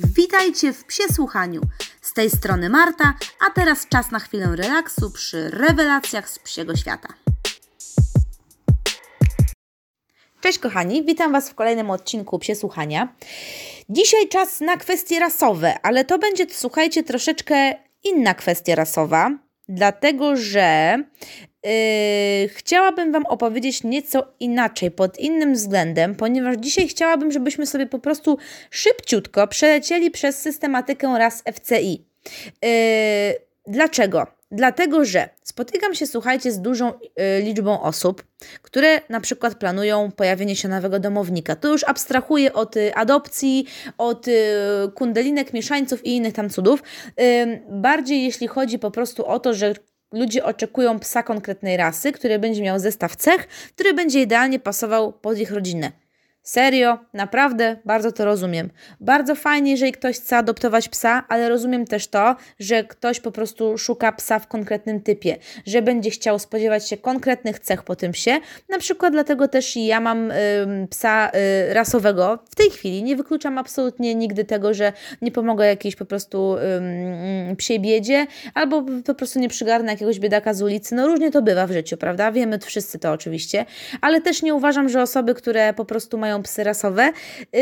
Witajcie w Psie Słuchaniu. Z tej strony Marta, a teraz czas na chwilę relaksu przy rewelacjach z psiego świata. Cześć kochani, witam Was w kolejnym odcinku Psie Słuchania. Dzisiaj czas na kwestie rasowe, ale to będzie, słuchajcie, troszeczkę inna kwestia rasowa, dlatego że Yy, chciałabym Wam opowiedzieć nieco inaczej, pod innym względem, ponieważ dzisiaj chciałabym, żebyśmy sobie po prostu szybciutko przelecieli przez systematykę raz FCI. Yy, dlaczego? Dlatego, że spotykam się, słuchajcie, z dużą y, liczbą osób, które na przykład planują pojawienie się nowego domownika. To już abstrahuję od y, adopcji, od y, kundelinek, mieszańców i innych tam cudów. Bardziej jeśli chodzi po prostu o to, że Ludzie oczekują psa konkretnej rasy, który będzie miał zestaw cech, który będzie idealnie pasował pod ich rodzinę. Serio, naprawdę bardzo to rozumiem. Bardzo fajnie, jeżeli ktoś chce adoptować psa, ale rozumiem też to, że ktoś po prostu szuka psa w konkretnym typie, że będzie chciał spodziewać się konkretnych cech po tym psie. Na przykład dlatego też ja mam y, psa y, rasowego. W tej chwili nie wykluczam absolutnie nigdy tego, że nie pomogę jakiejś po prostu y, psiej biedzie, albo po prostu nie przygarnę jakiegoś biedaka z ulicy. No różnie to bywa w życiu, prawda? Wiemy wszyscy to oczywiście, ale też nie uważam, że osoby, które po prostu mają psy rasowe, yy,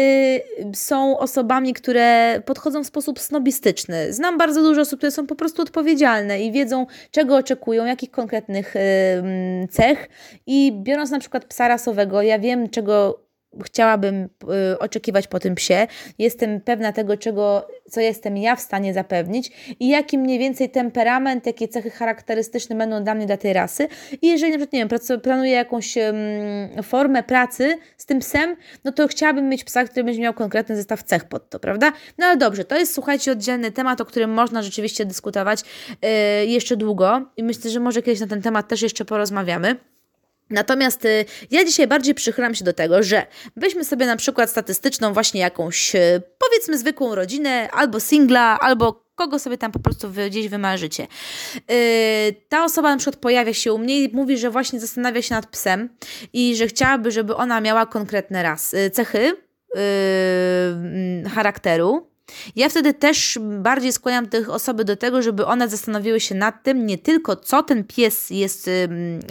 są osobami, które podchodzą w sposób snobistyczny. Znam bardzo dużo osób, które są po prostu odpowiedzialne i wiedzą, czego oczekują, jakich konkretnych yy, cech. I biorąc na przykład psa rasowego, ja wiem, czego chciałabym y, oczekiwać po tym psie. Jestem pewna tego, czego, co jestem ja w stanie zapewnić i jaki mniej więcej temperament, jakie cechy charakterystyczne będą dla mnie, dla tej rasy. I jeżeli na przykład, nie wiem, planuję jakąś formę pracy z tym psem, no to chciałabym mieć psa, który będzie miał konkretny zestaw cech pod to, prawda? No ale dobrze, to jest, słuchajcie, oddzielny temat, o którym można rzeczywiście dyskutować yy, jeszcze długo i myślę, że może kiedyś na ten temat też jeszcze porozmawiamy. Natomiast y, ja dzisiaj bardziej przychylam się do tego, że weźmy sobie na przykład statystyczną właśnie jakąś, y, powiedzmy zwykłą rodzinę, albo singla, albo kogo sobie tam po prostu gdzieś wymarzycie. Yy, ta osoba na przykład pojawia się u mnie i mówi, że właśnie zastanawia się nad psem i że chciałaby, żeby ona miała konkretne raz, y, cechy charakteru, ja wtedy też bardziej skłaniam tych osoby do tego, żeby one zastanowiły się nad tym, nie tylko co ten pies jest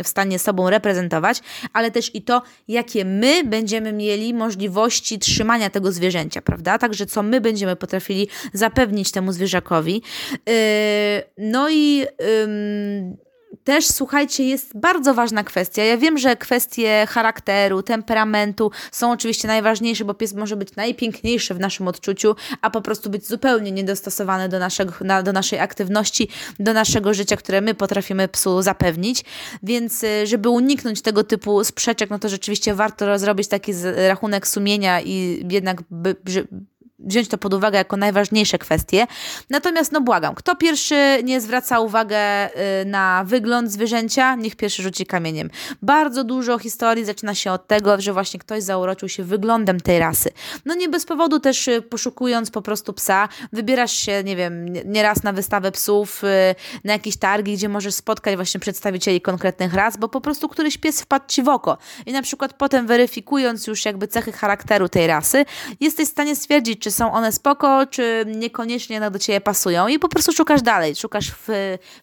w stanie sobą reprezentować, ale też i to, jakie my będziemy mieli możliwości trzymania tego zwierzęcia, prawda? Także co my będziemy potrafili zapewnić temu zwierzakowi. Yy, no i też, słuchajcie, jest bardzo ważna kwestia. Ja wiem, że kwestie charakteru, temperamentu są oczywiście najważniejsze, bo pies może być najpiękniejszy w naszym odczuciu, a po prostu być zupełnie niedostosowany do, naszego, na, do naszej aktywności, do naszego życia, które my potrafimy psu zapewnić. Więc, y, żeby uniknąć tego typu sprzeczek, no to rzeczywiście warto zrobić taki rachunek sumienia i jednak by, wziąć to pod uwagę jako najważniejsze kwestie. Natomiast no błagam, kto pierwszy nie zwraca uwagę y, na wygląd zwierzęcia, niech pierwszy rzuci kamieniem. Bardzo dużo historii zaczyna się od tego, że właśnie ktoś zauroczył się wyglądem tej rasy. No nie bez powodu też y, poszukując po prostu psa, wybierasz się, nie wiem, nieraz na wystawę psów, y, na jakieś targi, gdzie możesz spotkać właśnie przedstawicieli konkretnych ras, bo po prostu któryś pies wpadł ci w oko. I na przykład potem weryfikując już jakby cechy charakteru tej rasy, jesteś w stanie stwierdzić, czy są one spoko, czy niekoniecznie do ciebie pasują i po prostu szukasz dalej, szukasz w,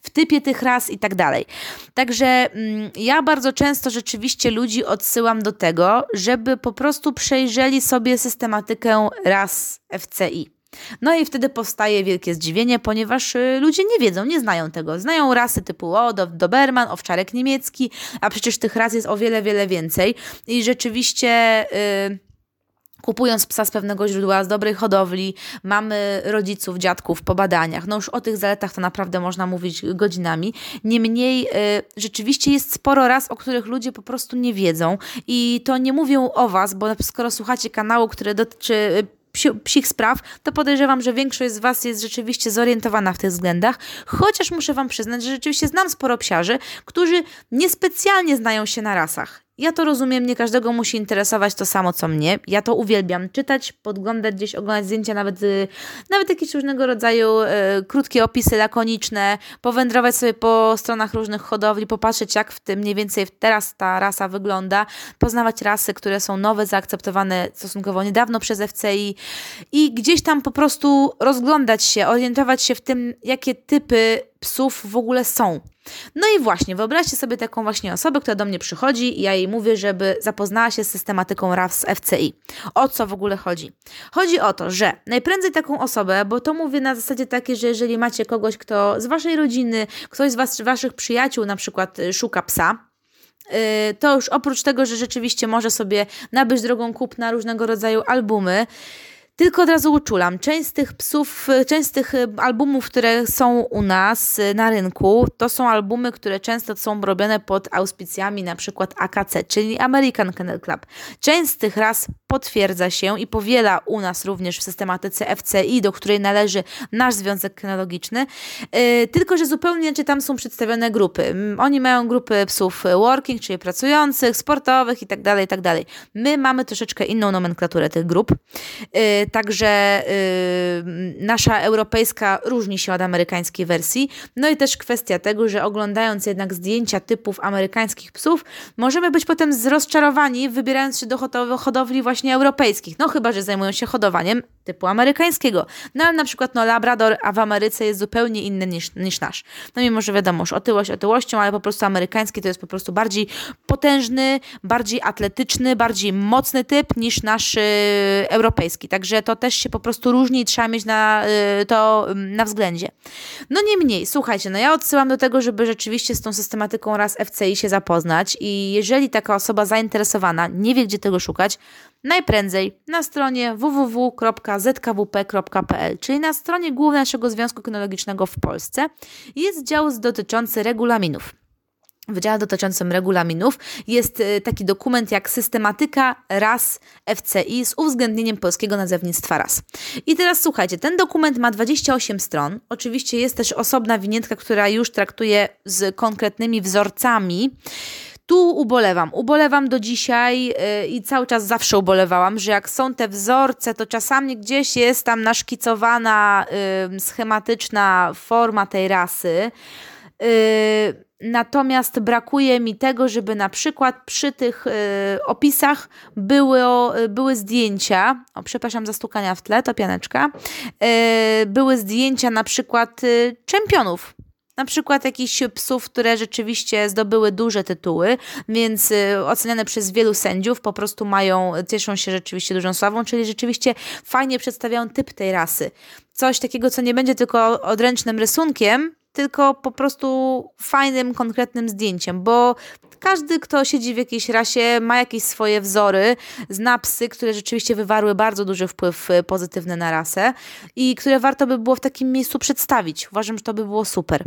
w typie tych ras i tak dalej. Także mm, ja bardzo często rzeczywiście ludzi odsyłam do tego, żeby po prostu przejrzeli sobie systematykę ras FCI. No i wtedy powstaje wielkie zdziwienie, ponieważ y, ludzie nie wiedzą, nie znają tego. Znają rasy typu o, do, Doberman, owczarek niemiecki, a przecież tych ras jest o wiele, wiele więcej. I rzeczywiście... Yy, kupując psa z pewnego źródła, z dobrej hodowli, mamy rodziców, dziadków po badaniach. No już o tych zaletach to naprawdę można mówić godzinami. Niemniej y, rzeczywiście jest sporo raz, o których ludzie po prostu nie wiedzą i to nie mówią o Was, bo skoro słuchacie kanału, który dotyczy y, psi, psich spraw, to podejrzewam, że większość z Was jest rzeczywiście zorientowana w tych względach, chociaż muszę Wam przyznać, że rzeczywiście znam sporo psiarzy, którzy niespecjalnie znają się na rasach Ja to rozumiem, nie każdego musi interesować to samo co mnie. Ja to uwielbiam czytać, podglądać gdzieś, oglądać zdjęcia, nawet, y, nawet jakieś różnego rodzaju y, krótkie opisy lakoniczne, powędrować sobie po stronach różnych hodowli, popatrzeć jak w tym mniej więcej teraz ta rasa wygląda, poznawać rasy, które są nowe, zaakceptowane stosunkowo niedawno przez FCI i gdzieś tam po prostu rozglądać się, orientować się w tym, jakie typy psów w ogóle są. No i właśnie, wyobraźcie sobie taką właśnie osobę, która do mnie przychodzi i ja jej mówię, żeby zapoznała się z systematyką RAS FCI. O co w ogóle chodzi? Chodzi o to, że najprędzej taką osobę, bo to mówię na zasadzie takiej, że jeżeli macie kogoś, kto z waszej rodziny, ktoś z was, waszych przyjaciół na przykład y, szuka psa, y, to już oprócz tego, że rzeczywiście może sobie nabyć drogą kupna różnego rodzaju albumy, tylko od razu uczulam. Część z tych psów, część z tych y, albumów, które są u nas y, na rynku, to są albumy, które często są robione pod auspicjami na przykład AKC, czyli American Kennel Club. Część z tych ras potwierdza się i powiela u nas również w systematyce FCI, do której należy nasz związek kynologiczny, yy, tylko że zupełnie inaczej tam są przedstawione grupy. Oni mają grupy psów working, czyli pracujących, sportowych itd., tak itd. Tak My mamy troszeczkę inną nomenklaturę tych grup. Także yy, nasza europejska różni się od amerykańskiej wersji. No i też kwestia tego, że oglądając jednak zdjęcia typów amerykańskich psów, możemy być potem rozczarowani, wybierając się do hodowli właśnie europejskich. No chyba, że zajmują się hodowaniem typu amerykańskiego. No ale na przykład no, Labrador, a w Ameryce jest zupełnie inny niż, niż nasz. No mimo, że wiadomo, już otyłość otyłością, ale po prostu amerykański to jest po prostu bardziej potężny, bardziej atletyczny, bardziej mocny typ niż nasz yy, europejski. Także to też się po prostu różni i trzeba mieć na, yy, to yy, na względzie. No niemniej, słuchajcie, no ja odsyłam do tego, żeby rzeczywiście z tą systematyką raz FCI się zapoznać i jeżeli taka osoba zainteresowana nie wie, gdzie tego szukać, najprędzej na stronie www.zkwp.pl, czyli na stronie głównej naszego Związku Kynologicznego w Polsce, jest dział dotyczący regulaminów. W dziale dotyczącym regulaminów jest y, taki dokument jak systematyka ras FCI z uwzględnieniem polskiego nazewnictwa ras. I teraz słuchajcie, ten dokument ma 28 stron. Oczywiście jest też osobna winietka, która już traktuje z konkretnymi wzorcami tu ubolewam. Ubolewam do dzisiaj yy, i cały czas zawsze ubolewałam, że jak są te wzorce, to czasami gdzieś jest tam naszkicowana schematyczna forma tej rasy. Yy, natomiast brakuje mi tego, żeby na przykład przy tych y, opisach były, o, były zdjęcia, o przepraszam za stukania w tle, to pianeczka, y, były zdjęcia na przykład y, czempionów. Na przykład jakichś psów, które rzeczywiście zdobyły duże tytuły, więc y, oceniane przez wielu sędziów po prostu mają, cieszą się rzeczywiście dużą sławą, czyli rzeczywiście fajnie przedstawiają typ tej rasy. Coś takiego, co nie będzie tylko odręcznym rysunkiem, tylko po prostu fajnym, konkretnym zdjęciem, bo każdy, kto siedzi w jakiejś rasie, ma jakieś swoje wzory, zna psy, które rzeczywiście wywarły bardzo duży wpływ y, pozytywny na rasę i które warto by było w takim miejscu przedstawić. Uważam, że to by było super.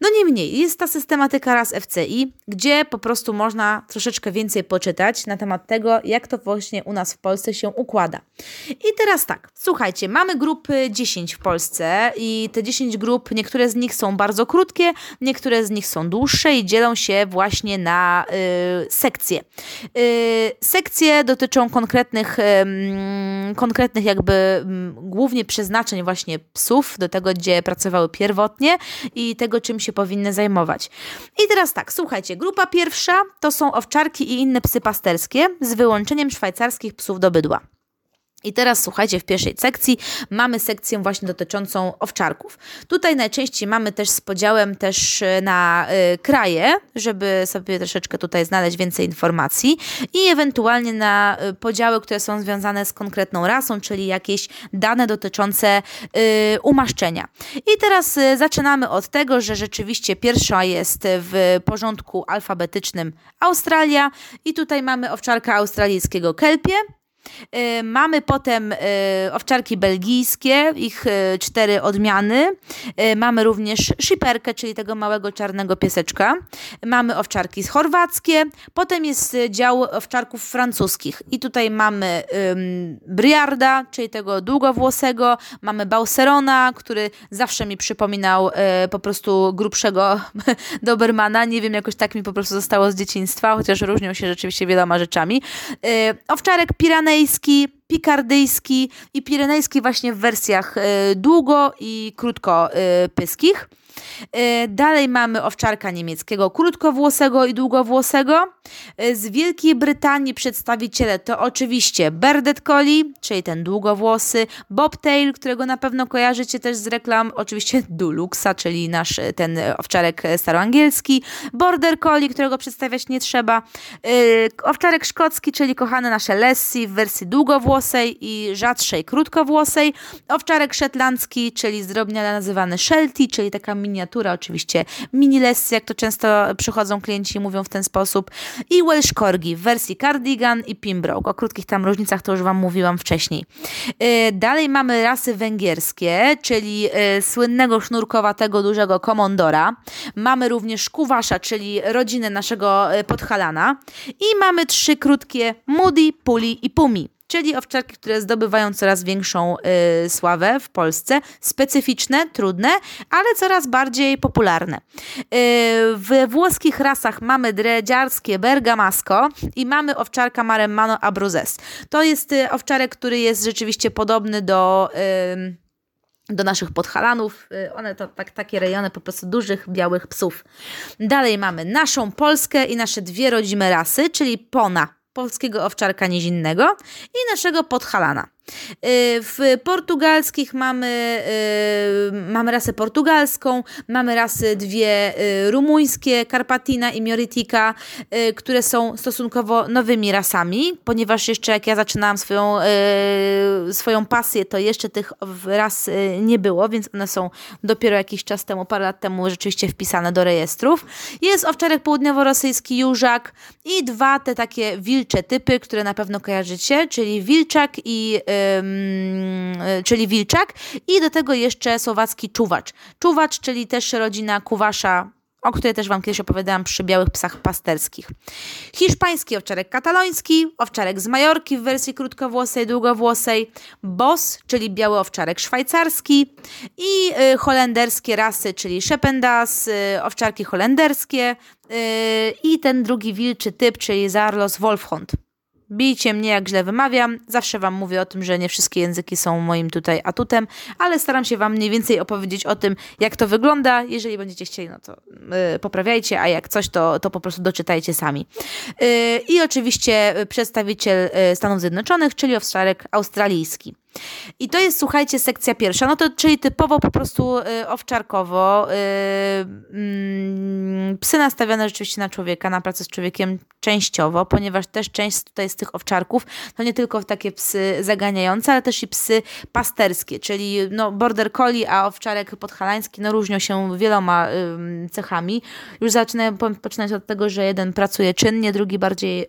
No niemniej, jest ta systematyka ras FCI, gdzie po prostu można troszeczkę więcej poczytać na temat tego, jak to właśnie u nas w Polsce się układa. I teraz tak, słuchajcie, mamy grupy 10 w Polsce i te 10 grup, niektóre z nich są bardzo krótkie, niektóre z nich są dłuższe i dzielą się właśnie na y, sekcje. Y, sekcje dotyczą konkretnych, konkretnych jakby głównie przeznaczeń właśnie psów, do tego, gdzie pracowały pierwotnie i tego, czym się powinny zajmować. I teraz tak, słuchajcie, grupa pierwsza to są owczarki i inne psy pasterskie z wyłączeniem szwajcarskich psów do bydła. I teraz słuchajcie, w pierwszej sekcji mamy sekcję właśnie dotyczącą owczarków. Tutaj najczęściej mamy też z podziałem też e, na y, kraje, żeby sobie troszeczkę tutaj znaleźć więcej informacji i ewentualnie na y, podziały, które są związane z konkretną rasą, czyli jakieś dane dotyczące y, umaszczenia. I teraz zaczynamy od tego, że rzeczywiście pierwsza jest w porządku alfabetycznym Australia i tutaj mamy owczarka australijskiego kelpie, mamy potem y, owczarki belgijskie, ich y, cztery odmiany. Mamy również szyperkę, czyli tego małego czarnego pieseczka. Mamy owczarki chorwackie. Potem jest dział owczarków francuskich. I tutaj mamy um, Briarda, czyli tego długowłosego. Mamy Bauserona, który zawsze mi przypominał po prostu grubszego Dobermana. Nie wiem, jakoś tak mi po prostu zostało z dzieciństwa, chociaż różnią się rzeczywiście wieloma rzeczami. owczarek piranejski, pikardyjski i pirenejski właśnie w wersjach e, długo i krótkopyskich. E, dalej mamy owczarka niemieckiego, krótkowłosego i długowłosego. E, z Wielkiej Brytanii przedstawiciele to oczywiście Berdet Collie, czyli ten długowłosy, Bobtail, którego na pewno kojarzycie też z reklam, oczywiście Duluxa, czyli nasz ten owczarek staroangielski, Border Collie, którego przedstawiać nie trzeba, owczarek szkocki, czyli kochane nasze Lassie w wersji długowłosej i rzadszej krótkowłosej, owczarek szetlandzki, czyli zdrobniale nazywany Sheltie, czyli taka miniatura, oczywiście mini Lessie, jak to często przychodzą klienci i mówią w ten sposób, i Welsh Corgi w wersji Cardigan i Pimbroke. O krótkich tam różnicach to już Wam mówiłam wcześniej. Y, dalej mamy rasy węgierskie, czyli y, słynnego sznurkowatego dużego komondora. Mamy również kuwasza, czyli rodzinę naszego y, podhalana. I mamy trzy krótkie Moody, Puli i Pumi czyli owczarki, które zdobywają coraz większą y, sławę w Polsce. Specyficzne, trudne, ale coraz bardziej popularne. Y, w włoskich rasach mamy dredziarskie Bergamasco i mamy owczarka Maremmano Abruzes. To jest y, owczarek, który jest rzeczywiście podobny do do naszych podhalanów. Y, one to tak, takie rejony po prostu dużych, białych psów. Dalej mamy naszą Polskę i nasze dwie rodzime rasy, czyli Pona polskiego owczarka nizinnego i naszego podhalana. Y, w portugalskich mamy, y, mamy rasę portugalską, mamy rasy dwie y, rumuńskie, Carpatina i Mioritica, które są stosunkowo nowymi rasami, ponieważ jeszcze jak ja zaczynałam swoją, swoją pasję, to jeszcze tych ras nie było, więc one są dopiero jakiś czas temu, parę lat temu rzeczywiście wpisane do rejestrów. Jest owczarek południowo-rosyjski Jużak i dwa te takie wilcze typy, które na pewno kojarzycie, czyli wilczak i czyli wilczak i do tego jeszcze słowacki czuwacz. Czuwacz, czyli też rodzina kuwasza o której też Wam kiedyś opowiadałam przy białych psach pasterskich. Hiszpański owczarek kataloński, owczarek z Majorki w wersji krótkowłosej, długowłosej, Bos, czyli biały owczarek szwajcarski i y, holenderskie rasy, czyli Shependas, y, owczarki holenderskie y, i ten drugi wilczy typ, czyli Zarlos Wolfhund. Bijcie mnie, jak źle wymawiam. Zawsze Wam mówię o tym, że nie wszystkie języki są moim tutaj atutem, ale staram się Wam mniej więcej opowiedzieć o tym, jak to wygląda. Jeżeli będziecie chcieli, no to yy, poprawiajcie, a jak coś, to, to po prostu doczytajcie sami. Yy, I oczywiście przedstawiciel yy, Stanów Zjednoczonych, czyli owczarek australijski. I to jest, słuchajcie, sekcja pierwsza, no to czyli typowo po prostu y, owczarkowo. Y, y, psy nastawione rzeczywiście na człowieka, na pracę z człowiekiem częściowo, ponieważ też część tutaj z tych owczarków to nie tylko takie psy zaganiające, ale też i psy pasterskie, czyli no, border collie, a owczarek podhalański no, różnią się wieloma cechami. Już zaczynają poczynać od tego, że jeden pracuje czynnie, drugi bardziej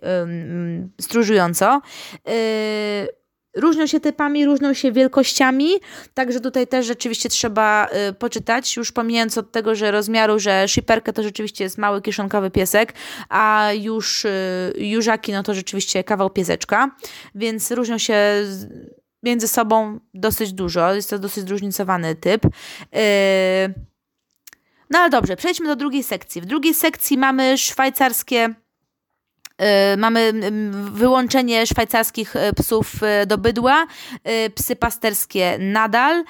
stróżująco. Y, Różnią się typami, różnią się wielkościami, także tutaj też rzeczywiście trzeba y, poczytać, już pomijając od tego, że rozmiaru, że szyperkę to rzeczywiście jest mały kieszonkowy piesek, a już y, jużaki no to rzeczywiście kawał pieseczka, więc różnią się między sobą dosyć dużo, jest to dosyć zróżnicowany typ. Y, no ale dobrze, przejdźmy do drugiej sekcji. W drugiej sekcji mamy szwajcarskie mamy wyłączenie szwajcarskich y, psów y, do bydła, psy pasterskie nadal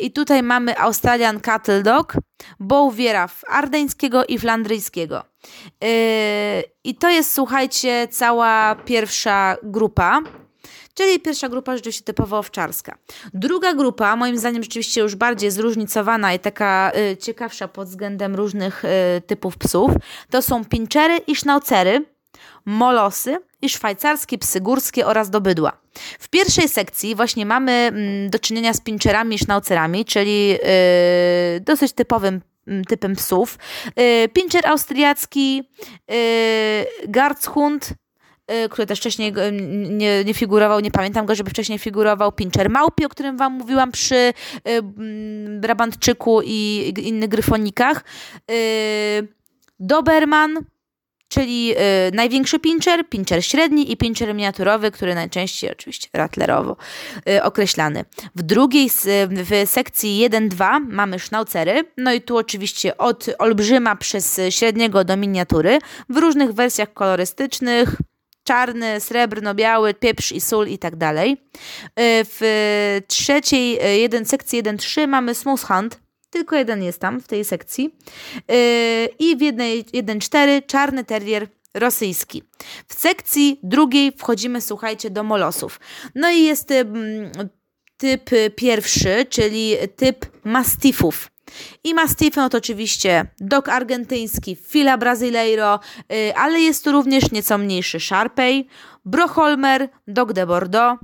i tutaj mamy Australian Cattle Dog, Bouviera ardeńskiego i flandryjskiego. I to jest, słuchajcie, cała pierwsza grupa. Czyli pierwsza grupa rzeczywiście typowo owczarska. Druga grupa, moim zdaniem rzeczywiście już bardziej zróżnicowana i taka y, ciekawsza pod względem różnych y, typów psów, to są pinchery i sznaucery molosy i szwajcarskie psy górskie oraz do bydła. W pierwszej sekcji właśnie mamy mm, do czynienia z pincherami i sznaucerami, czyli yy, dosyć typowym mm, typem psów. Yy, austriacki, yy, Garzhund, y, który też wcześniej y, nie, nie figurował, nie pamiętam go, żeby wcześniej figurował, Pincher Małpi, o którym wam mówiłam przy y, Brabantczyku i innych gryfonikach, Doberman, czyli y, największy pincher, pincher średni i pincher miniaturowy, który najczęściej oczywiście ratlerowo y, określany. W drugiej, w sekcji 1-2 mamy sznaucery, no i tu oczywiście od olbrzyma przez średniego do miniatury w różnych wersjach kolorystycznych, czarny, srebrno-biały, pieprz i sól i tak dalej. Y, w trzeciej, jeden, sekcji 1-3 mamy Smooth Hunt, tylko jeden jest tam w tej sekcji. Yy, I w jednej 1.4 czarny terrier rosyjski. W sekcji drugiej wchodzimy, słuchajcie, do molosów. No i jest typ pierwszy, czyli typ mastifów. I mastifem to oczywiście dog argentyński, fila brasileiro, yy, ale jest tu również nieco mniejszy Sharpei, Broholmer, dog de Bordeaux,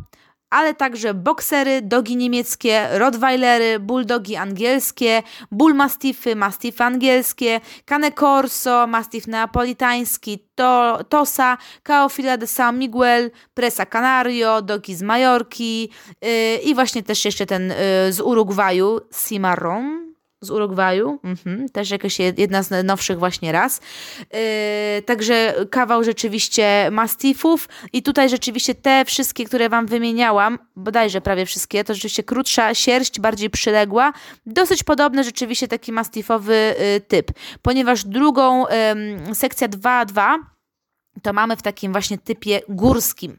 ale także boksery, dogi niemieckie, rottweilery, bulldogi angielskie, bullmastify, mastify angielskie, cane corso, mastif neapolitański, to, Tosa, Caofila de San Miguel, Presa Canario, dogi z Majorki yy, i właśnie też jeszcze ten yy, z Urugwaju, Cimarron, z Urugwaju, mhm, też jakaś jedna z nowszych właśnie raz. Yy, także kawał rzeczywiście mastifów i tutaj rzeczywiście te wszystkie, które Wam wymieniałam, bodajże prawie wszystkie, to rzeczywiście krótsza sierść, bardziej przyległa, dosyć podobny rzeczywiście taki mastifowy yy, typ, ponieważ drugą yy, sekcja 2.2 to mamy w takim właśnie typie górskim.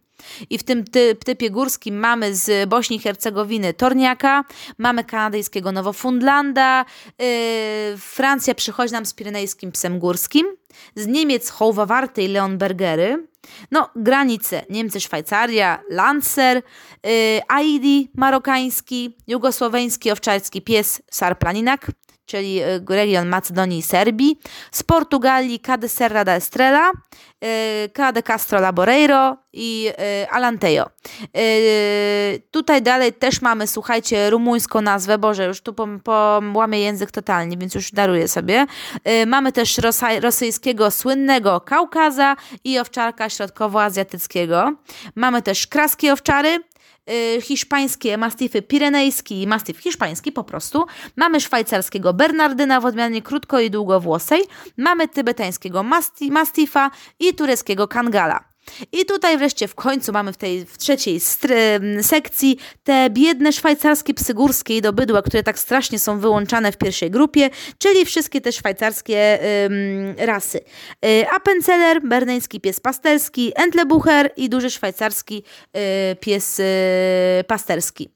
I w tym typie górskim mamy z Bośni i Hercegowiny Torniaka, mamy kanadyjskiego Nowofundlanda, yy, Francja przychodzi nam z pirenejskim psem górskim, z Niemiec Hołwawarty i Leonbergery, no granice Niemcy, Szwajcaria, Lancer, yy, Aidi marokański, jugosłoweński owczarski pies Sarplaninak, czyli e, region Macedonii i Serbii, z Portugalii Cade Serra da Estrela, e, Cade Castro Laboreiro i e, Alantejo. Tutaj dalej też mamy, słuchajcie, rumuńską nazwę, Boże, już tu połamię język totalnie, więc już daruję sobie. Mamy też rosyjskiego słynnego Kaukaza i owczarka środkowoazjatyckiego. Mamy też kraskie owczary, hiszpańskie mastify pirenejski i mastif hiszpański po prostu. Mamy szwajcarskiego Bernardyna w odmianie krótko i długowłosej. Mamy tybetańskiego masti, mastifa i tureckiego kangala. I tutaj wreszcie w końcu mamy w tej w trzeciej sekcji te biedne szwajcarskie psy górskie i do bydła, które tak strasznie są wyłączane w pierwszej grupie, czyli wszystkie te szwajcarskie ym, rasy. Yy, Appenzeller, berneński pies pasterski, Entlebucher i duży szwajcarski yy, pies yy, pasterski.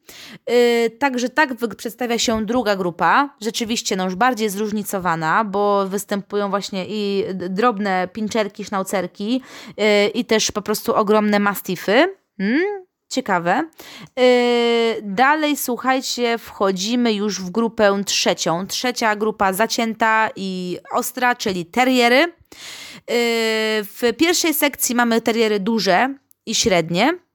Y, także tak przedstawia się druga grupa, rzeczywiście no już bardziej zróżnicowana, bo występują właśnie i drobne pinczerki, sznaucerki y, i też po prostu ogromne mastify. Hmm? Ciekawe. Yy, dalej, słuchajcie, wchodzimy już w grupę trzecią. Trzecia grupa zacięta i ostra, czyli teriery. Yy, w pierwszej sekcji mamy teriery duże i średnie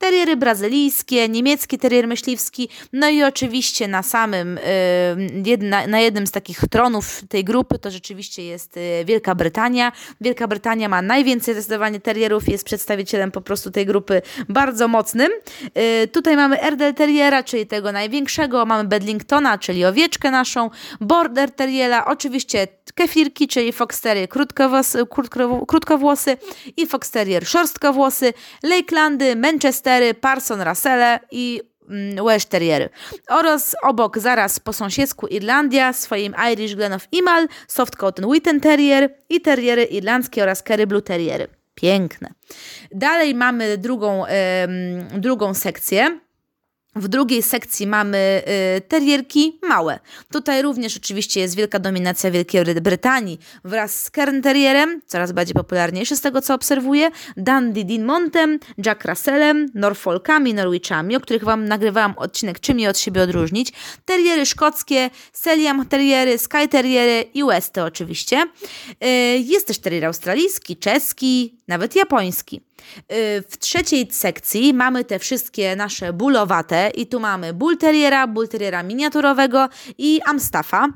teriery brazylijskie, niemiecki terier myśliwski, no i oczywiście na samym, y, na jednym z takich tronów tej grupy to rzeczywiście jest y, Wielka Brytania. Wielka Brytania ma najwięcej zdecydowanie terierów, jest przedstawicielem po prostu tej grupy bardzo mocnym. Y, tutaj mamy Erdel Terriera, czyli tego największego, mamy Bedlingtona, czyli owieczkę naszą, Border Terriera, oczywiście kefirki, czyli Fox Terrier krótkowłosy, krótkowłosy i Fox Terrier szorstkowłosy, Lakelandy, Manchester Terriery, Parson Russelle i mm, Welsh Terriery. Oraz obok, zaraz po sąsiedzku Irlandia, swoim Irish Glen of Imal, Soft Cotton Witten Terrier i Terriery irlandzkie oraz Kerry Blue Terriery. Piękne. Dalej mamy drugą, drugą sekcję w drugiej sekcji mamy y, terierki małe. Tutaj również oczywiście jest wielka dominacja Wielkiej Brytanii wraz z Kern Terrierem, coraz bardziej popularniejszy z tego co obserwuję, Dandy Dinmontem, Jack Russellem, Norfolkami, Norwichami, o których Wam nagrywałam odcinek czym je od siebie odróżnić, teriery szkockie, Seliam Terriery, Sky Terriery i Westy oczywiście. Y, jest też terrier australijski, czeski, nawet japoński. Y, w trzeciej sekcji mamy te wszystkie nasze bólowate i tu mamy bull terriera, miniaturowego i amstaffa.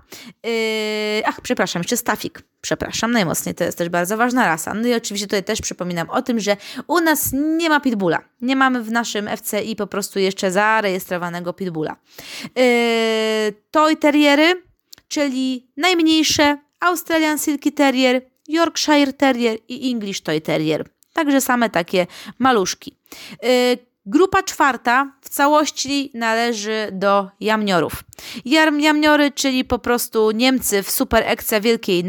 Y, ach, przepraszam, jeszcze stafik. Przepraszam najmocniej, to jest też bardzo ważna rasa. No i oczywiście tutaj też przypominam o tym, że u nas nie ma pitbulla. Nie mamy w naszym FCI po prostu jeszcze zarejestrowanego pitbulla. Yy, toy terriery, czyli najmniejsze Australian Silky Terrier, Yorkshire Terrier i English Toy Terrier. Także same takie maluszki. Yy, Grupa czwarta w całości należy do jamniorów. Jamniory, czyli po prostu Niemcy w super ekstra wielkiej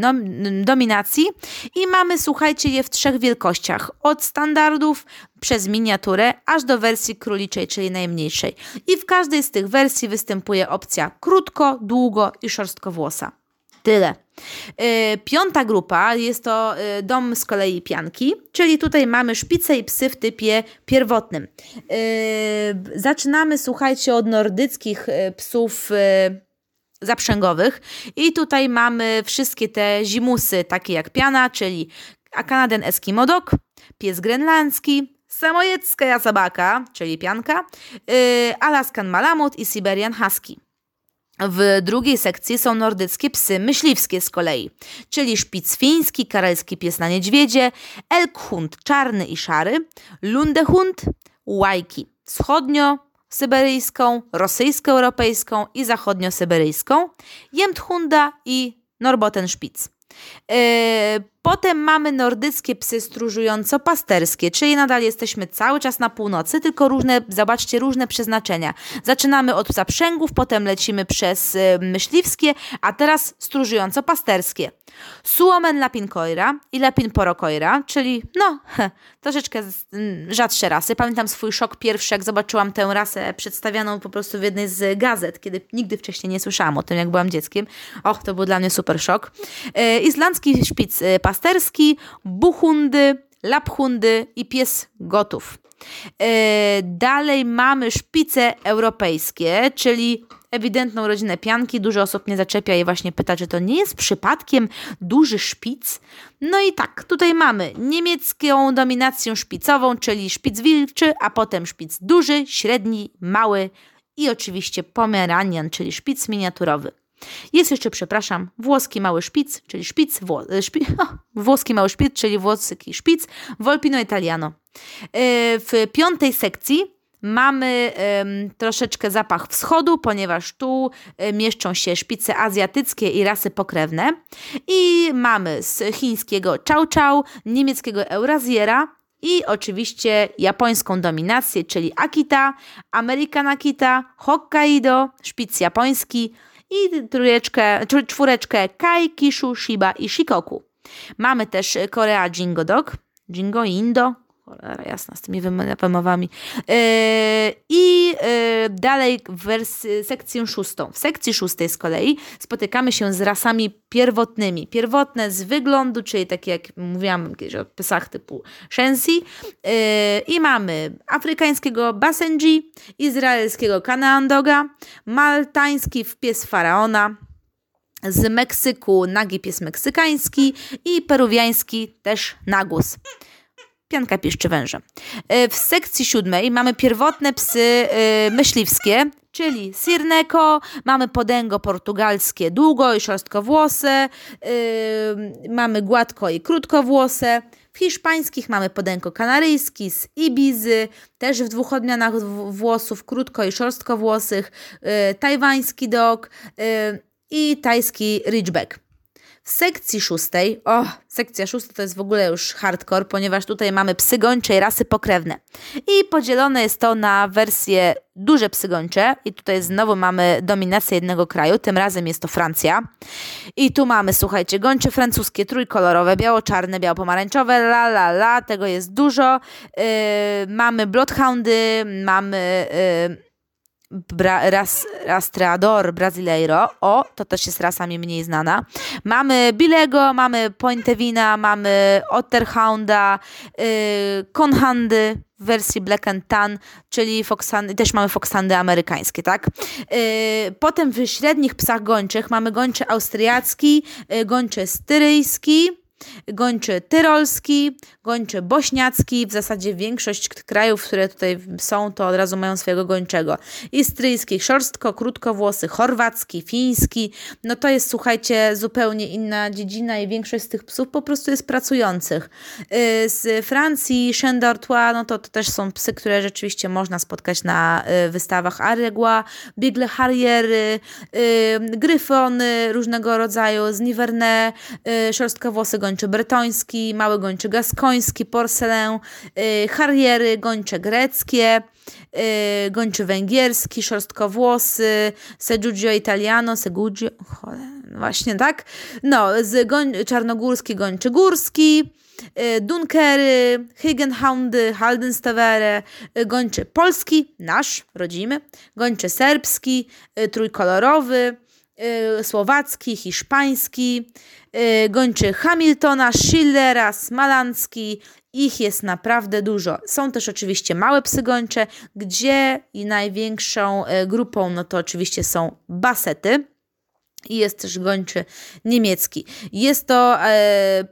dominacji i mamy, słuchajcie, je w trzech wielkościach. Od standardów przez miniaturę, aż do wersji króliczej, czyli najmniejszej. I w każdej z tych wersji występuje opcja krótko, długo i szorstkowłosa. Tyle. Y, piąta grupa jest to y, dom z kolei pianki, czyli tutaj mamy szpice i psy w typie pierwotnym. Y, zaczynamy, słuchajcie, od nordyckich psów zaprzęgowych i tutaj mamy wszystkie te zimusy, takie jak piana, czyli Kanaden Eskimo Dog, pies grenlandzki, samojecka jasabaka, czyli pianka, Alaskan Malamut i Siberian Husky. W drugiej sekcji są nordyckie psy myśliwskie z kolei, czyli szpic fiński, karelski pies na niedźwiedzie, elkhund czarny i szary, lundehund, łajki wschodnio-syberyjską, rosyjsko-europejską i zachodnio-syberyjską, jemthunda i norboten szpic. Yy, potem mamy nordyckie psy stróżująco-pasterskie, czyli nadal jesteśmy cały czas na północy, tylko różne, zobaczcie, różne przeznaczenia. Zaczynamy od zaprzęgów, potem lecimy przez yy, myśliwskie, a teraz stróżująco-pasterskie. Suomen lapinkoira i lapin porokoira, czyli no, troszeczkę mm, rzadsze rasy. Pamiętam swój szok pierwszy, jak zobaczyłam tę rasę przedstawianą po prostu w jednej z gazet, kiedy nigdy wcześniej nie słyszałam o tym, jak byłam dzieckiem. Och, to był dla mnie super szok. Yy, islandzki szpic yy, pasterski, buchundy, laphundy i pies gotów. Yy, dalej mamy szpice europejskie, czyli ewidentną rodzinę pianki. Dużo osób mnie zaczepia i właśnie pyta, czy to nie jest przypadkiem duży szpic. No i tak, tutaj mamy niemiecką dominację szpicową, czyli szpic wilczy, a potem szpic duży, średni, mały i oczywiście pomeranian, czyli szpic miniaturowy. Jest jeszcze, przepraszam, włoski mały szpic, czyli szpic, wło, e, szpi, włoski mały szpic, czyli włoski szpic, Volpino Italiano. E, w piątej sekcji Mamy troszeczkę zapach wschodu, ponieważ tu um, mieszczą się szpice azjatyckie i rasy pokrewne. I mamy z chińskiego Chow Chow, niemieckiego Eurasiera i oczywiście japońską dominację, czyli Akita, American Akita, Hokkaido, szpic japoński i trójeczkę, czwóreczkę Kai, Kishu, Shiba i Shikoku. Mamy też Korea Jingo Dog, Jingo Indo, Cholera jasna, z tymi wymowami. Yy, I yy, dalej w wersji, sekcję szóstą. W sekcji szóstej z kolei spotykamy się z rasami pierwotnymi. Pierwotne z wyglądu, czyli takie jak mówiłam kiedyś o psach typu Shensi. Yy, I mamy afrykańskiego Basenji, izraelskiego Kanaandoga, maltański pies faraona, z Meksyku nagi pies meksykański i peruwiański też nagus pianka piszczy węża. E, w sekcji siódmej mamy pierwotne psy e, myśliwskie, czyli Sirneco, mamy podęgo portugalskie długo i szorstkowłose, yy, mamy gładko i krótkowłose. W hiszpańskich mamy podęko kanaryjski z Ibizy, też w dwóch odmianach włosów, krótko i szorstkowłosych, tajwański dog i tajski ridgeback. W sekcji szóstej, o, sekcja szósta to jest w ogóle już hardcore, ponieważ tutaj mamy psy i rasy pokrewne. I podzielone jest to na wersje duże psy gończe i tutaj znowu mamy dominację jednego kraju, tym razem jest to Francja. I tu mamy, słuchajcie, gończe francuskie, trójkolorowe, biało-czarne, biało-pomarańczowe, la la la, tego jest dużo. Yy, mamy bloodhoundy, mamy... Yy, Bra, ras, Rastreador Brasileiro. O, to też jest rasa mi mniej znana. Mamy Bilego, mamy Pointevina, mamy Otterhounda, yy, w wersji Black and Tan, czyli Foxhandy, też mamy Foxhandy amerykańskie, tak? Yy, potem w średnich psach gończych mamy gończy austriacki, yy, gończy styryjski, gończy tyrolski, gończy bośniacki. W zasadzie większość krajów, które tutaj są, to od razu mają swojego gończego. Istryjski, szorstko, krótkowłosy, chorwacki, fiński. No to jest, słuchajcie, zupełnie inna dziedzina i większość z tych psów po prostu jest pracujących. Y, z Francji, Chien d'Artois, no to, to też są psy, które rzeczywiście można spotkać na y, wystawach Aregua, Biegle Harriery, y, Gryfony różnego rodzaju, z Nivernais, szorstkowłosy gończy bretoński, mały gończy gaskoński, porcelę, harriery, gończe greckie, gończy węgierski, szorstkowłosy, Segugio Italiano, Segugio, właśnie tak, no, z goń, czarnogórski, gończy górski, Y, Dunkery, Higenhoundy, Haldenstawere, y, gończy polski, nasz, rodzimy, gończy serbski, y, trójkolorowy, słowacki, hiszpański, gończy Hamiltona, Schillera, Smalandzki. Ich jest naprawdę dużo. Są też oczywiście małe psy gończe, gdzie największą grupą no to oczywiście są basety i jest też gończy niemiecki. Jest to, e,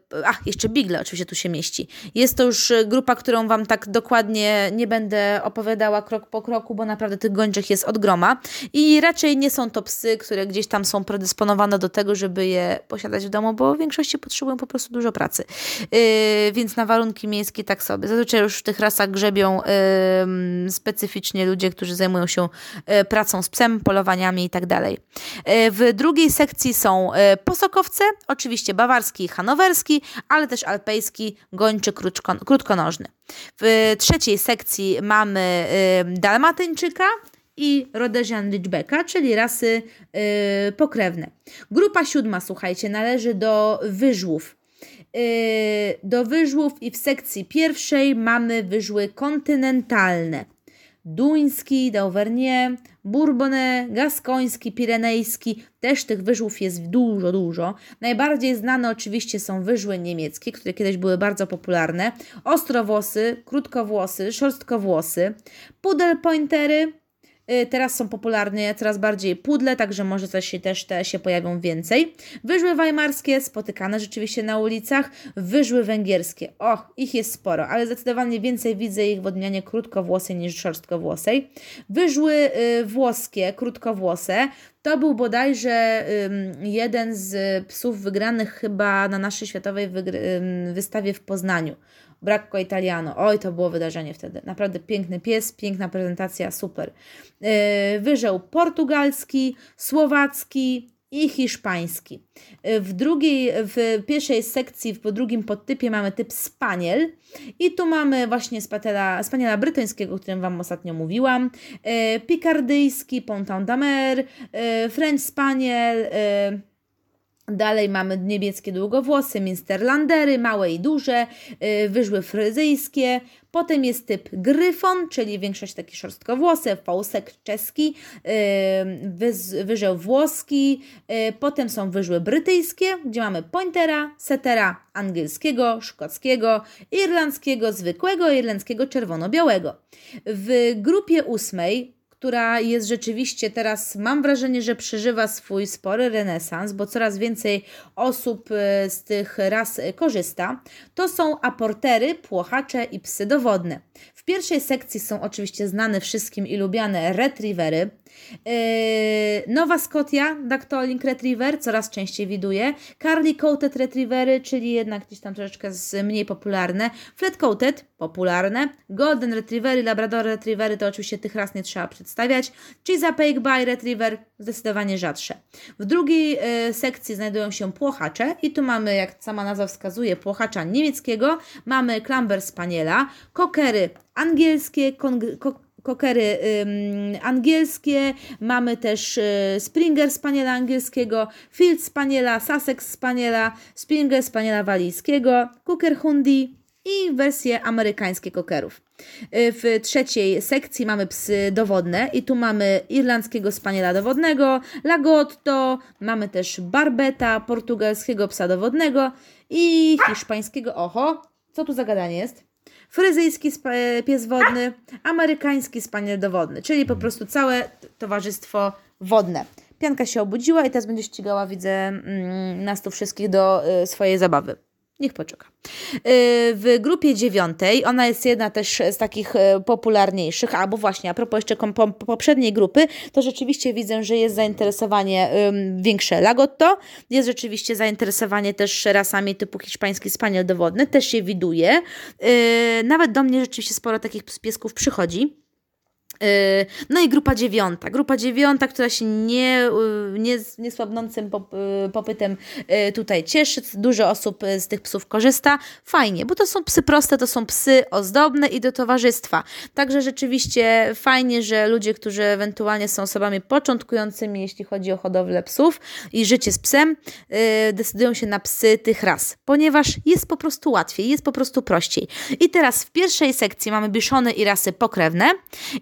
jeszcze Bigle oczywiście tu się mieści. Jest to już grupa, którą Wam tak dokładnie nie będę opowiadała krok po kroku, bo naprawdę tych gończych jest od groma i raczej nie są to psy, które gdzieś tam są predysponowane do tego, żeby je posiadać w domu, bo w większości potrzebują po prostu dużo pracy. E, więc na warunki miejskie tak sobie. Zazwyczaj już w tych rasach grzebią e, specyficznie ludzie, którzy zajmują się e, pracą z psem, polowaniami i tak dalej. W drugiej drugiej sekcji są e, posokowce, oczywiście bawarski i hanowerski, ale też alpejski, gończy krótkonożny. W trzeciej sekcji mamy e, dalmatyńczyka, i Rhodesian Ridgebacka, czyli rasy pokrewne. Grupa siódma, słuchajcie, należy do wyżłów. Do wyżłów i w sekcji pierwszej mamy wyżły kontynentalne. Duński, Dauvergne, Bourbonais, Gaskoński, Pirenejski. Też tych wyżłów jest dużo, dużo. Najbardziej znane oczywiście są wyżły niemieckie, które kiedyś były bardzo popularne. Ostrowłosy, krótkowłosy, szorstkowłosy, pudelpointery, Y, teraz są popularne coraz bardziej pudle, także może coś się też te się pojawią więcej. Wyżły weimarskie, spotykane rzeczywiście na ulicach. Wyżły węgierskie. O, ich jest sporo, ale zdecydowanie więcej widzę ich w odmianie krótkowłosej niż szorstkowłosej. Wyżły y, włoskie, krótkowłose. To był bodajże y, jeden z psów wygranych chyba na naszej światowej wystawie w Poznaniu. Bracco Italiano. Oj, to było wydarzenie wtedy. Naprawdę piękny pies, piękna prezentacja, super. Yy, wyżeł portugalski, słowacki, i hiszpański. Yy, w drugiej, w pierwszej sekcji, w drugim podtypie mamy typ spaniel i tu mamy właśnie spaniela, spaniela brytyjskiego, o którym Wam ostatnio mówiłam, yy, pikardyjski, Ponton d'Amer, French spaniel, Dalej mamy niebieskie długowłosy, minsterlandery, małe i duże, yy, wyżły fryzyjskie. Potem jest typ gryfon, czyli większość takie szorstkowłose, fałsek czeski, yy, wyżeł włoski. Yy, potem są wyżły brytyjskie, gdzie mamy pointera, setera angielskiego, szkockiego, irlandzkiego, zwykłego, irlandzkiego czerwono-białego. W grupie ósmej która jest rzeczywiście teraz, mam wrażenie, że przeżywa swój spory renesans, bo coraz więcej osób e, z tych ras korzysta, to są aportery, płochacze i psy dowodne. W pierwszej sekcji są oczywiście znane wszystkim i lubiane retrievery, Yy, Nowa Scotia, Dactylink Retriever, coraz częściej widuje. Carly Coated Retrievery, czyli jednak gdzieś tam troszeczkę mniej popularne. Flat Coated, popularne. Golden Retrievery, Labrador Retrievery, to oczywiście tych raz nie trzeba przedstawiać. Chesapeake Bay Retriever, zdecydowanie rzadsze. W drugiej yy, sekcji znajdują się płochacze i tu mamy, jak sama nazwa wskazuje, płochacza niemieckiego. Mamy Clamber Spaniela, kokery angielskie, kokery angielskie, mamy też y, Springer Spaniela angielskiego, Field Spaniela, Sussex Spaniela, Springer Spaniela walijskiego, Cooker Hundi i wersje amerykańskie kokerów. Y, w trzeciej sekcji mamy psy dowodne i tu mamy irlandzkiego spaniela dowodnego, Lagotto, mamy też Barbeta, portugalskiego psa dowodnego i hiszpańskiego, oho, co tu za gadanie jest? Fryzyjski pies wodny, amerykański spaniel dowodny, czyli po prostu całe towarzystwo wodne. Pianka się obudziła i teraz będzie ścigała, widzę, mm, nas tu wszystkich do y, swojej zabawy. Niech poczeka. Y, w grupie dziewiątej, ona jest jedna też z takich y, popularniejszych, albo właśnie a propos jeszcze poprzedniej grupy, to rzeczywiście widzę, że jest zainteresowanie większe Lagotto, jest rzeczywiście zainteresowanie też rasami typu hiszpański spaniel dowodny, też się widuje. Y, nawet do mnie rzeczywiście sporo takich piesków przychodzi. Yy, no i grupa dziewiąta. Grupa dziewiąta, która się nie, yy, nie, niesłabnącym yy, popytem tutaj cieszy. Dużo osób z tych psów korzysta. Fajnie, bo to są psy proste, to są psy ozdobne i do towarzystwa. Także rzeczywiście fajnie, że ludzie, którzy ewentualnie są osobami początkującymi, jeśli chodzi o hodowlę psów i życie z psem, decydują się na psy tych ras, ponieważ jest po prostu łatwiej, jest po prostu prościej. I teraz w pierwszej sekcji mamy biszony i rasy pokrewne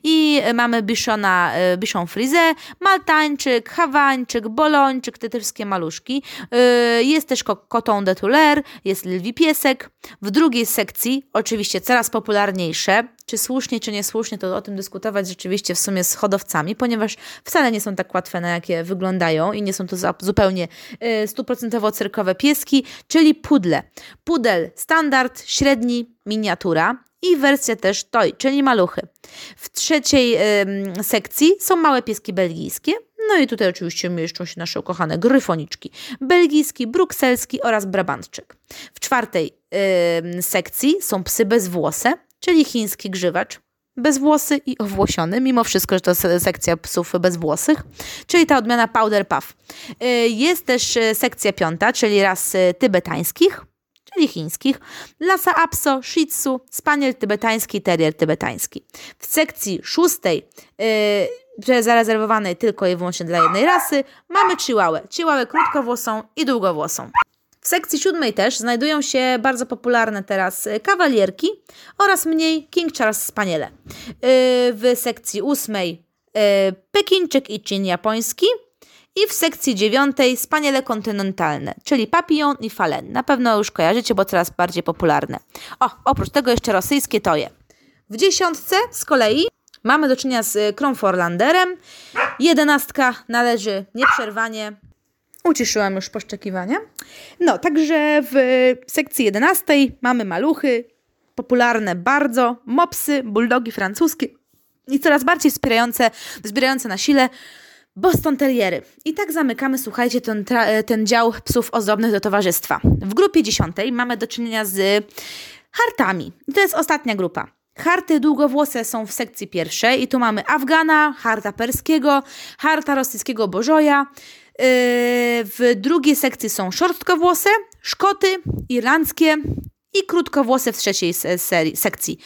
i mamy Biszona, e, Biszon Frizę, Maltańczyk, Hawańczyk, Bolończyk, te wszystkie maluszki. E, jest też Coton de Tuller, jest Lwi Piesek. W drugiej sekcji, oczywiście coraz popularniejsze, czy słusznie, czy niesłusznie, to o tym dyskutować rzeczywiście w sumie z hodowcami, ponieważ wcale nie są tak łatwe, na jakie wyglądają i nie są to zupełnie stuprocentowo cyrkowe pieski, czyli pudle. Pudel standard, średni, miniatura i wersja też toy, czyli maluchy. W trzeciej y, sekcji są małe pieski belgijskie, no i tutaj oczywiście mieszczą się nasze ukochane gryfoniczki. Belgijski, brukselski oraz brabantczyk. W czwartej y, sekcji są psy bezwłose, czyli chiński grzywacz, bezwłosy i owłosiony, mimo wszystko, że to sekcja psów bezwłosych, czyli ta odmiana Powder Puff. Y, jest też y, sekcja piąta, czyli ras tybetańskich, czyli chińskich, Lhasa Apso, Shih Tzu, Spaniel tybetański, Terrier tybetański. W sekcji szóstej, yy, zarezerwowanej tylko i wyłącznie dla jednej rasy, mamy chihuahua, chihuahua krótkowłosą i długowłosą. W sekcji siódmej też znajdują się bardzo popularne teraz kawalierki oraz mniej King Charles Spaniele. Yy, w sekcji ósmej yy, Pekinczyk i Chin japoński, i w sekcji dziewiątej spaniele kontynentalne, czyli papillon i falen. Na pewno już kojarzycie, bo coraz bardziej popularne. O, oprócz tego jeszcze rosyjskie toje. W dziesiątce z kolei mamy do czynienia z Kromforlanderem. Jedenastka należy nieprzerwanie Uciszyłam już poszczekiwania. No, także w sekcji jedenastej mamy maluchy, popularne bardzo, mopsy, bulldogi francuskie i coraz bardziej wspierające, wspierające na sile Boston Terriery. I tak zamykamy, słuchajcie, ten, ten dział psów ozdobnych do towarzystwa. W grupie dziesiątej mamy do czynienia z hartami. To jest ostatnia grupa. Harty długowłose są w sekcji pierwszej i tu mamy Afgana, harta perskiego, harta rosyjskiego bożoja. Yy, w drugiej sekcji są szorstkowłose, Szkoty, irlandzkie, i krótkowłose w trzeciej serii, sekcji.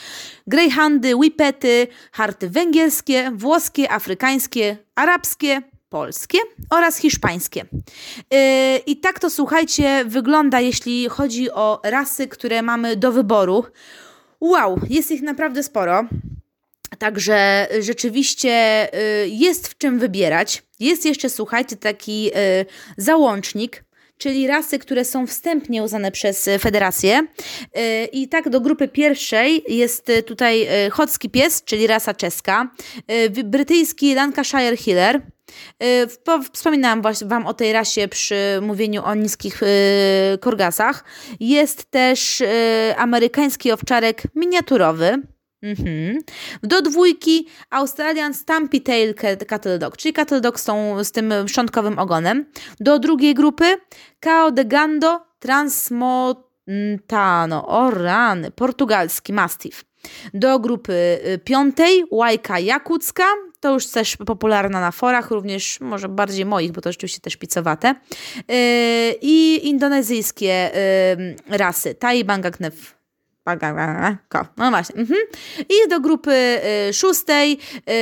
Greyhoundy, whippety, harty węgierskie, włoskie, afrykańskie, arabskie, polskie oraz hiszpańskie. Yy, I tak to słuchajcie, wygląda, jeśli chodzi o rasy, które mamy do wyboru. Wow, jest ich naprawdę sporo. Także rzeczywiście yy, jest w czym wybierać. Jest jeszcze, słuchajcie, taki yy, załącznik, czyli rasy, które są wstępnie uznane przez e, federację. E, I tak do grupy pierwszej jest e, tutaj chocki pies, czyli rasa czeska, brytyjski Lancashire Healer, Wspominałam Wam o tej rasie przy mówieniu o niskich korgasach. Jest też amerykański owczarek miniaturowy, Mhm. Do dwójki Australian Stampy Tail Cattle Dog, czyli Cattle Dog z, tą, z tym szczątkowym ogonem. Do drugiej grupy Cao de Gando Transmontano, o rany, portugalski Mastiff. Do grupy y, piątej Łajka Jakucka, to już też popularna na forach, również może bardziej moich, bo to rzeczywiście też pizzowate. Yy, I indonezyjskie yy, rasy, Tai Bangaknew no właśnie. Mhm. I do grupy y, szóstej,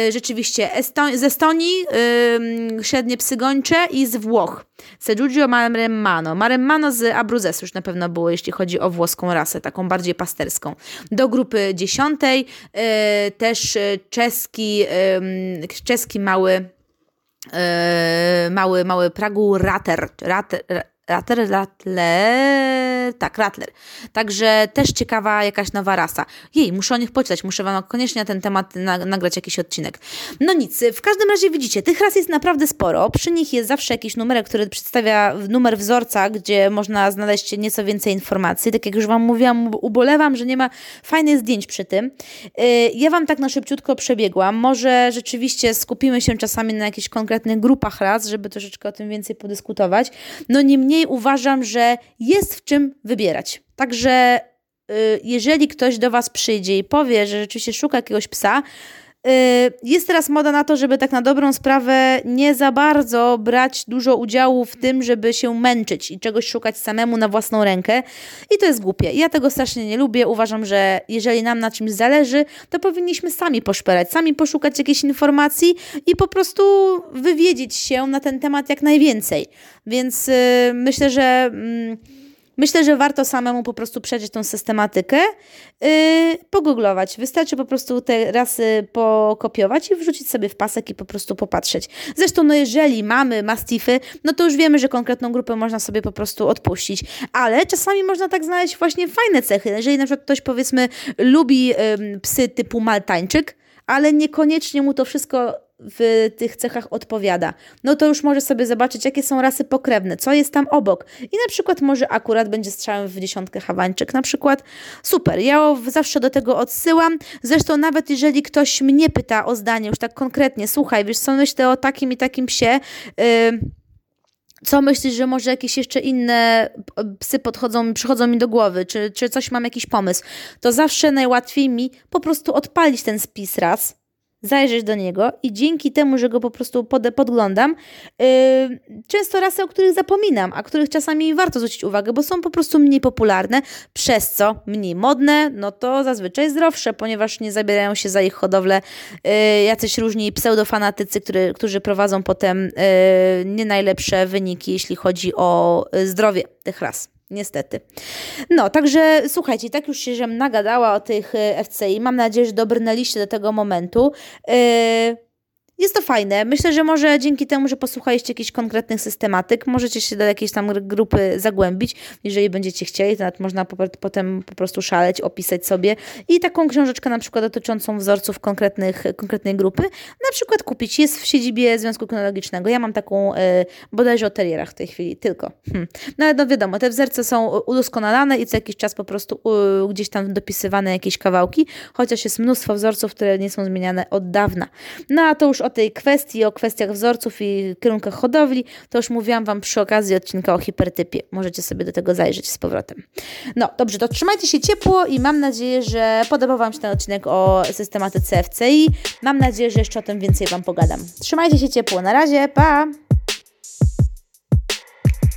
y, rzeczywiście z Estonii, średnie psy gończe i z Włoch. Segiugio Maremmano. Maremmano z Abruzes już na pewno było, jeśli chodzi o włoską rasę, taką bardziej pasterską. Do grupy dziesiątej y, też czeski, czeski mały, mały, mały Pragu Rater, rater Rattler, Tak, Rattler. Także też ciekawa jakaś nowa rasa. Jej, muszę o nich poczytać, muszę Wam koniecznie na ten temat na, nagrać jakiś odcinek. No nic, w każdym razie widzicie, tych ras jest naprawdę sporo. Przy nich jest zawsze jakiś numer, który przedstawia numer wzorca, gdzie można znaleźć nieco więcej informacji. Tak jak już Wam mówiłam, ubolewam, że nie ma fajnych zdjęć przy tym. Y, ja Wam tak na szybciutko przebiegłam. Może rzeczywiście skupimy się czasami na jakichś konkretnych grupach ras, żeby troszeczkę o tym więcej podyskutować. No niemniej uważam, że jest w czym wybierać. Także y, jeżeli ktoś do Was przyjdzie i powie, że rzeczywiście szuka jakiegoś psa, y, jest teraz moda na to, żeby tak na dobrą sprawę nie za bardzo brać dużo udziału w tym, żeby się męczyć i czegoś szukać samemu na własną rękę. I to jest głupie. Ja tego strasznie nie lubię. Uważam, że jeżeli nam na czymś zależy, to powinniśmy sami poszperać, sami poszukać jakiejś informacji i po prostu wywiedzieć się na ten temat jak najwięcej. Więc yy, myślę, że. Yy, Myślę, że warto samemu po prostu przejrzeć tą systematykę, yy, pogooglować. Wystarczy po prostu te rasy pokopiować i wrzucić sobie w pasek i po prostu popatrzeć. Zresztą, no jeżeli mamy mastify, no to już wiemy, że konkretną grupę można sobie po prostu odpuścić. Ale czasami można tak znaleźć właśnie fajne cechy. Jeżeli na przykład ktoś powiedzmy lubi yy, psy typu maltańczyk, ale niekoniecznie mu to wszystko w tych cechach odpowiada, no to już może sobie zobaczyć, jakie są rasy pokrewne, co jest tam obok. I na przykład może akurat będzie strzałem w dziesiątkę Hawańczyk, na przykład. Super, ja zawsze do tego odsyłam. Zresztą nawet jeżeli ktoś mnie pyta o zdanie już tak konkretnie, słuchaj, wiesz co, myślę o takim i takim psie, yy, co myślisz, że może jakieś jeszcze inne psy podchodzą, przychodzą mi do głowy, czy, czy coś mam jakiś pomysł, to zawsze najłatwiej mi po prostu odpalić ten spis raz, zajrzeć do niego i dzięki temu, że go po prostu pod, podglądam, yy, często rasy, o których zapominam, a których czasami warto zwrócić uwagę, bo są po prostu mniej popularne, przez co mniej modne, no to zazwyczaj zdrowsze, ponieważ nie zabierają się za ich hodowlę yy, jacyś różni pseudofanatycy, który, którzy prowadzą potem yy, nie najlepsze wyniki, jeśli chodzi o zdrowie tych ras. Niestety. No, także słuchajcie, tak już się żem nagadała o tych e, FCI. Mam nadzieję, że dobrnęliście do tego momentu. Yy, jest to fajne. Myślę, że może dzięki temu, że posłuchaliście jakichś konkretnych systematyk, możecie się do jakiejś tam grupy zagłębić. Jeżeli będziecie chcieli, to nawet można po, potem po prostu szaleć, opisać sobie i taką książeczkę na przykład dotyczącą wzorców konkretnych, konkretnej grupy na przykład kupić. Jest w siedzibie Związku Kynologicznego. Ja mam taką y, bodajże o terierach w tej chwili, tylko. Hmm. No ale no wiadomo, te wzorce są udoskonalane i co jakiś czas po prostu y, gdzieś tam dopisywane jakieś kawałki, chociaż jest mnóstwo wzorców, które nie są zmieniane od dawna. No a to już o tej kwestii, o kwestiach wzorców i kierunkach hodowli, to już mówiłam Wam przy okazji odcinka o hipertypie. Możecie sobie do tego zajrzeć z powrotem. No, dobrze, to trzymajcie się ciepło i mam nadzieję, że podobał Wam się ten odcinek o systematyce FCI. Mam nadzieję, że jeszcze o tym więcej Wam pogadam. Trzymajcie się ciepło. Na razie, pa!